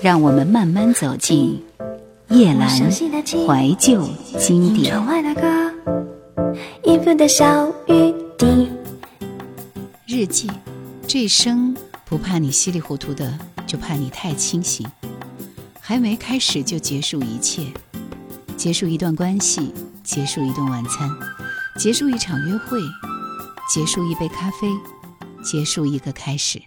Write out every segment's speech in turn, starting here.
让我们慢慢走进夜阑怀旧经典。日记，这一生不怕你稀里糊涂的，就怕你太清醒。还没开始就结束一切，结束一段关系，结束一顿晚餐，结束一场约会，结束一杯咖啡，结束一个开始。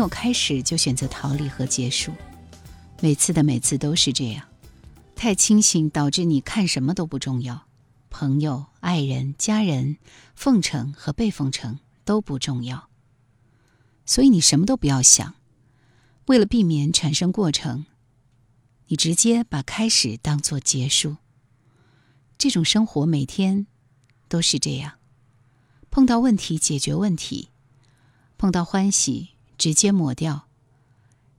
有开始就选择逃离和结束，每次的每次都是这样。太清醒导致你看什么都不重要，朋友、爱人、家人、奉承和被奉承都不重要，所以你什么都不要想，为了避免产生过程，你直接把开始当做结束。这种生活每天都是这样：碰到问题解决问题，碰到欢喜直接抹掉，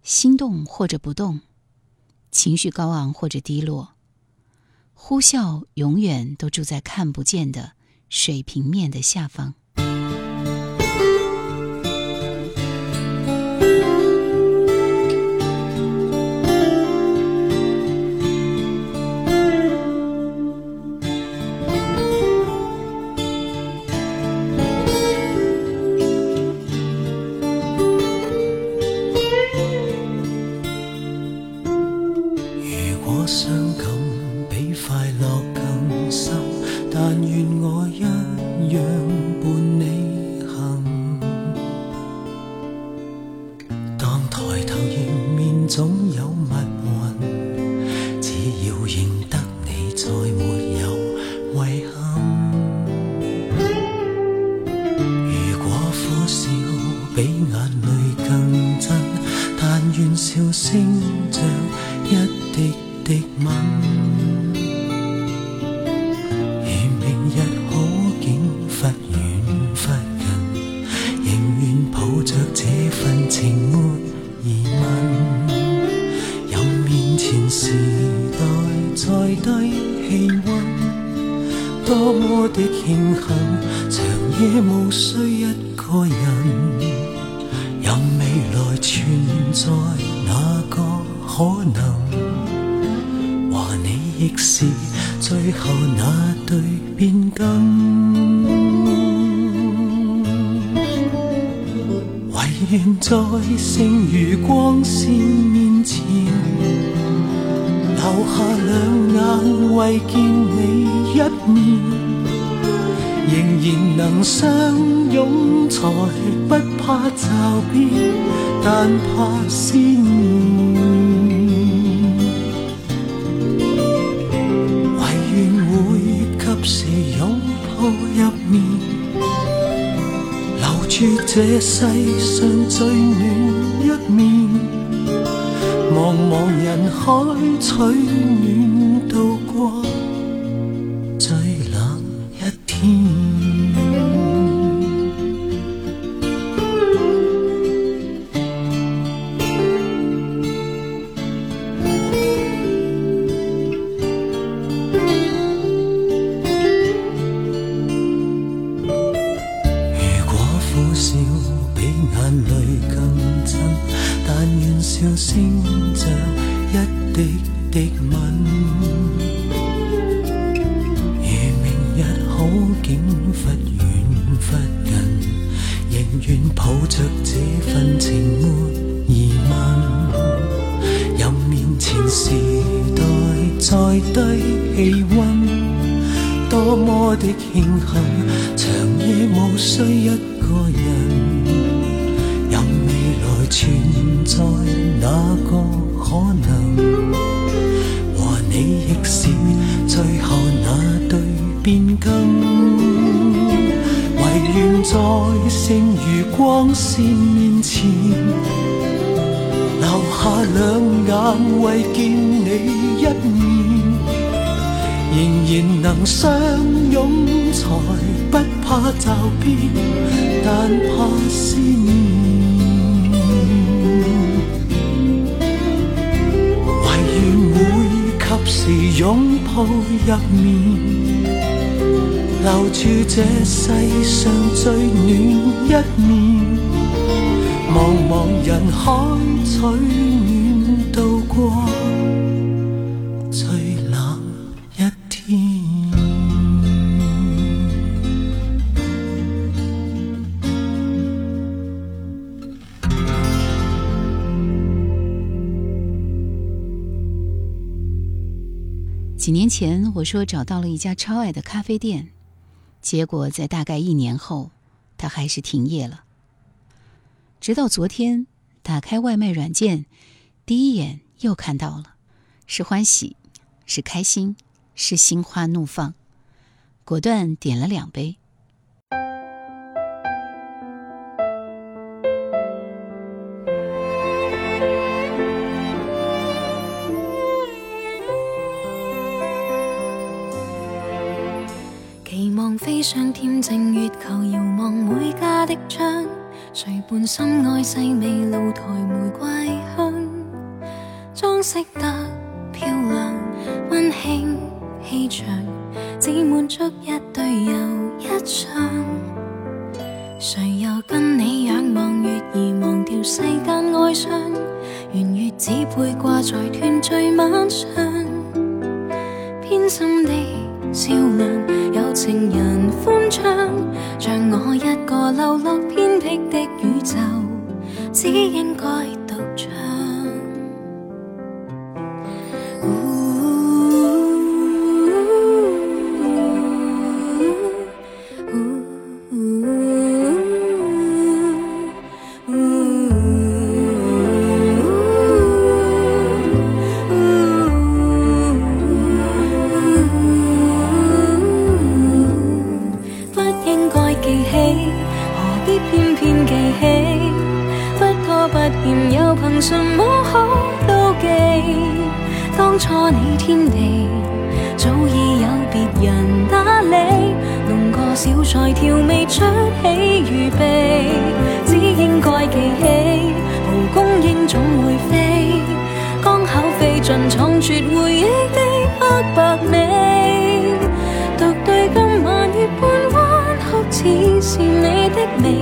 心动或者不动，情绪高昂或者低落，呼啸永远都住在看不见的水平面的下方。未来存在那个可能？和你亦是最后那对变更。唯愿在剩余光线面前留下两眼为见你一面仍然能相拥，才不怕骤变，但怕思念。唯愿会及时拥抱入眠。住这世上最暖一面，茫茫人海取暖眼泪更真但愿笑声像一滴滴吻如明日好景忽远忽近仍愿抱着这份情没疑问任面前时代再低气温多么的庆幸长夜无需一存在那个可能和你亦是最后那对变更唯愿在剩余光线面前留下两眼为见你一面仍然能相拥才不怕骤变但怕思念。时拥抱入眠，留住这世上最暖一面，茫茫人海取暖渡过。几年前，我说找到了一家超爱的咖啡店，结果在大概一年后，它还是停业了。直到昨天，打开外卖软件，第一眼又看到了，是欢喜，是开心，是心花怒放，果断点了两杯。想恬静月球，遥望每家的窗，谁伴心爱细味露台玫瑰香，装饰得漂亮，温馨气场，只满足一对又一双。谁又跟你仰望月儿，忘掉世间哀伤？圆月只配挂在团聚晚上，偏心的照亮，情人欢唱，像我一个流落偏僻的宇宙，只应该是你的眉，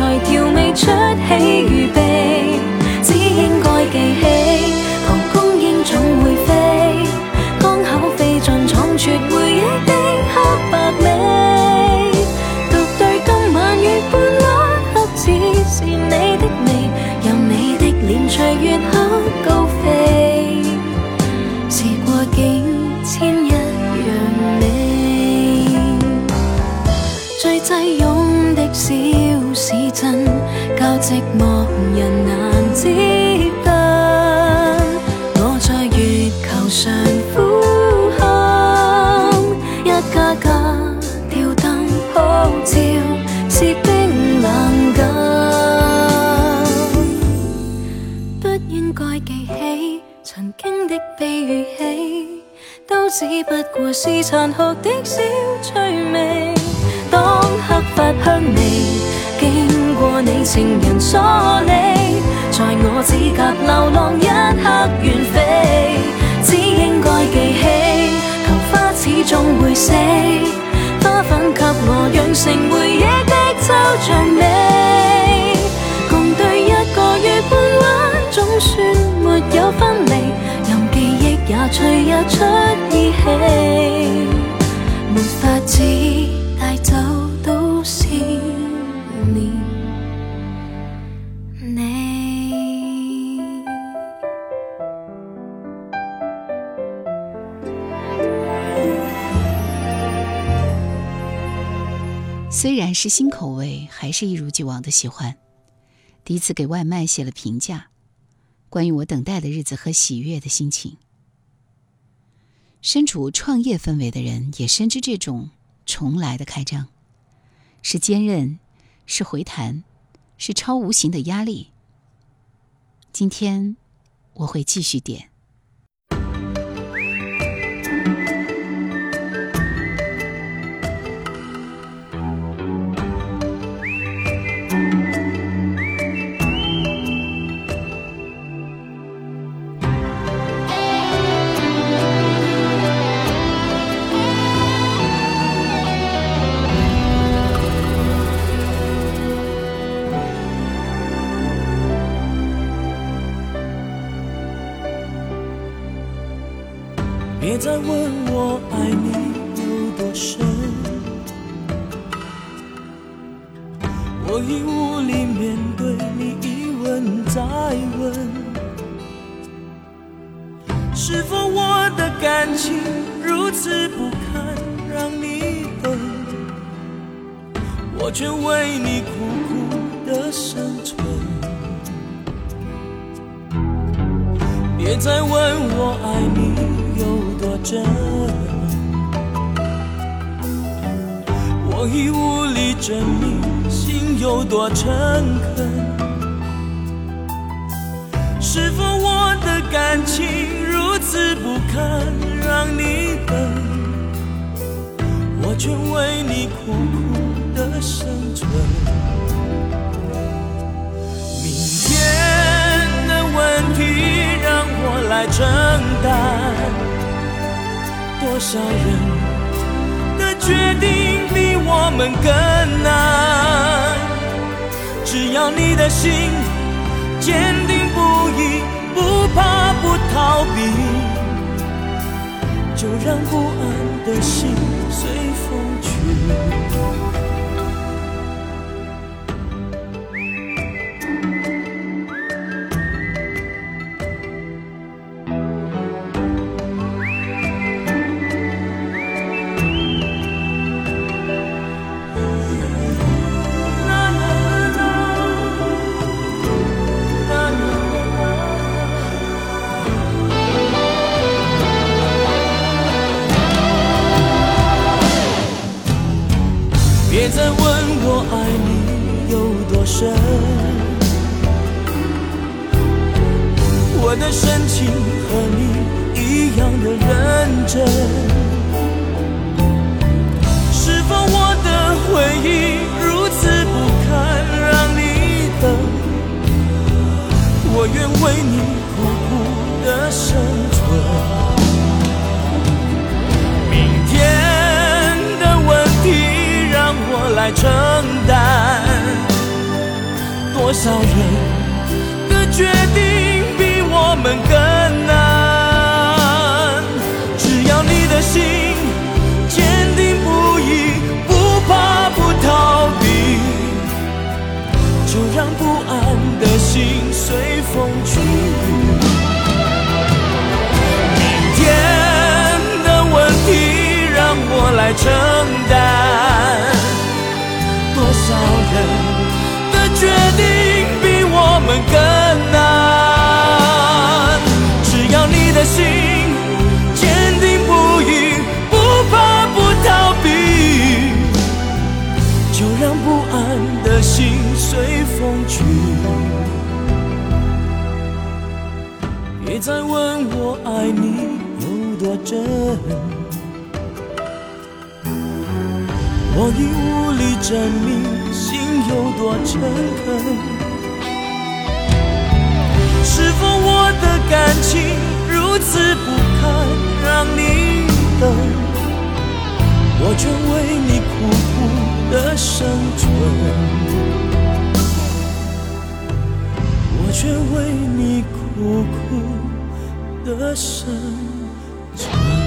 個只不过是残酷的小趣味。当黑发香味经过你情人梳理，在我指甲流浪一刻远飞，只应该记起，球花始终会死，花粉给我养成回忆的抽象美。隨日出依稀，沒法子帶走都是你。虽然是新口味，还是一如既往的喜欢。第一次给外卖写了评价，关于我等待的日子和喜悦的心情。身处创业氛围的人也深知这种重来的开张，是坚韧，是回弹，是超无形的压力。今天我会继续点。别再问我爱你有多深，我已无力面对你一问再问，是否我的感情如此不堪让你等，我却为你苦苦的生存。别再问我爱你多真，我已无力证明心有多诚恳。是否我的感情如此不堪让你等，我却为你苦苦的生存。明天的问题让。我来承担，多少人的决定比我们更难。只要你的心坚定不移，不怕不逃避，就让不安的心随风去。再问我爱你有多深，我的深情和你一样的认真。是否我的回忆如此不堪让你等？我愿为你苦苦的生来承担，多少人的决定比我们更难。只要你的心坚定不移，不怕不逃避，就让不安的心随风去。明天的问题让我来承担。更难？只要你的心坚定不移，不怕不逃避，就让不安的心随风去。别再问我爱你有多真。我已无力证明心有多诚恳，否我的感情如此不堪让你等？我却为你苦苦的生存，我却为你苦苦的生存。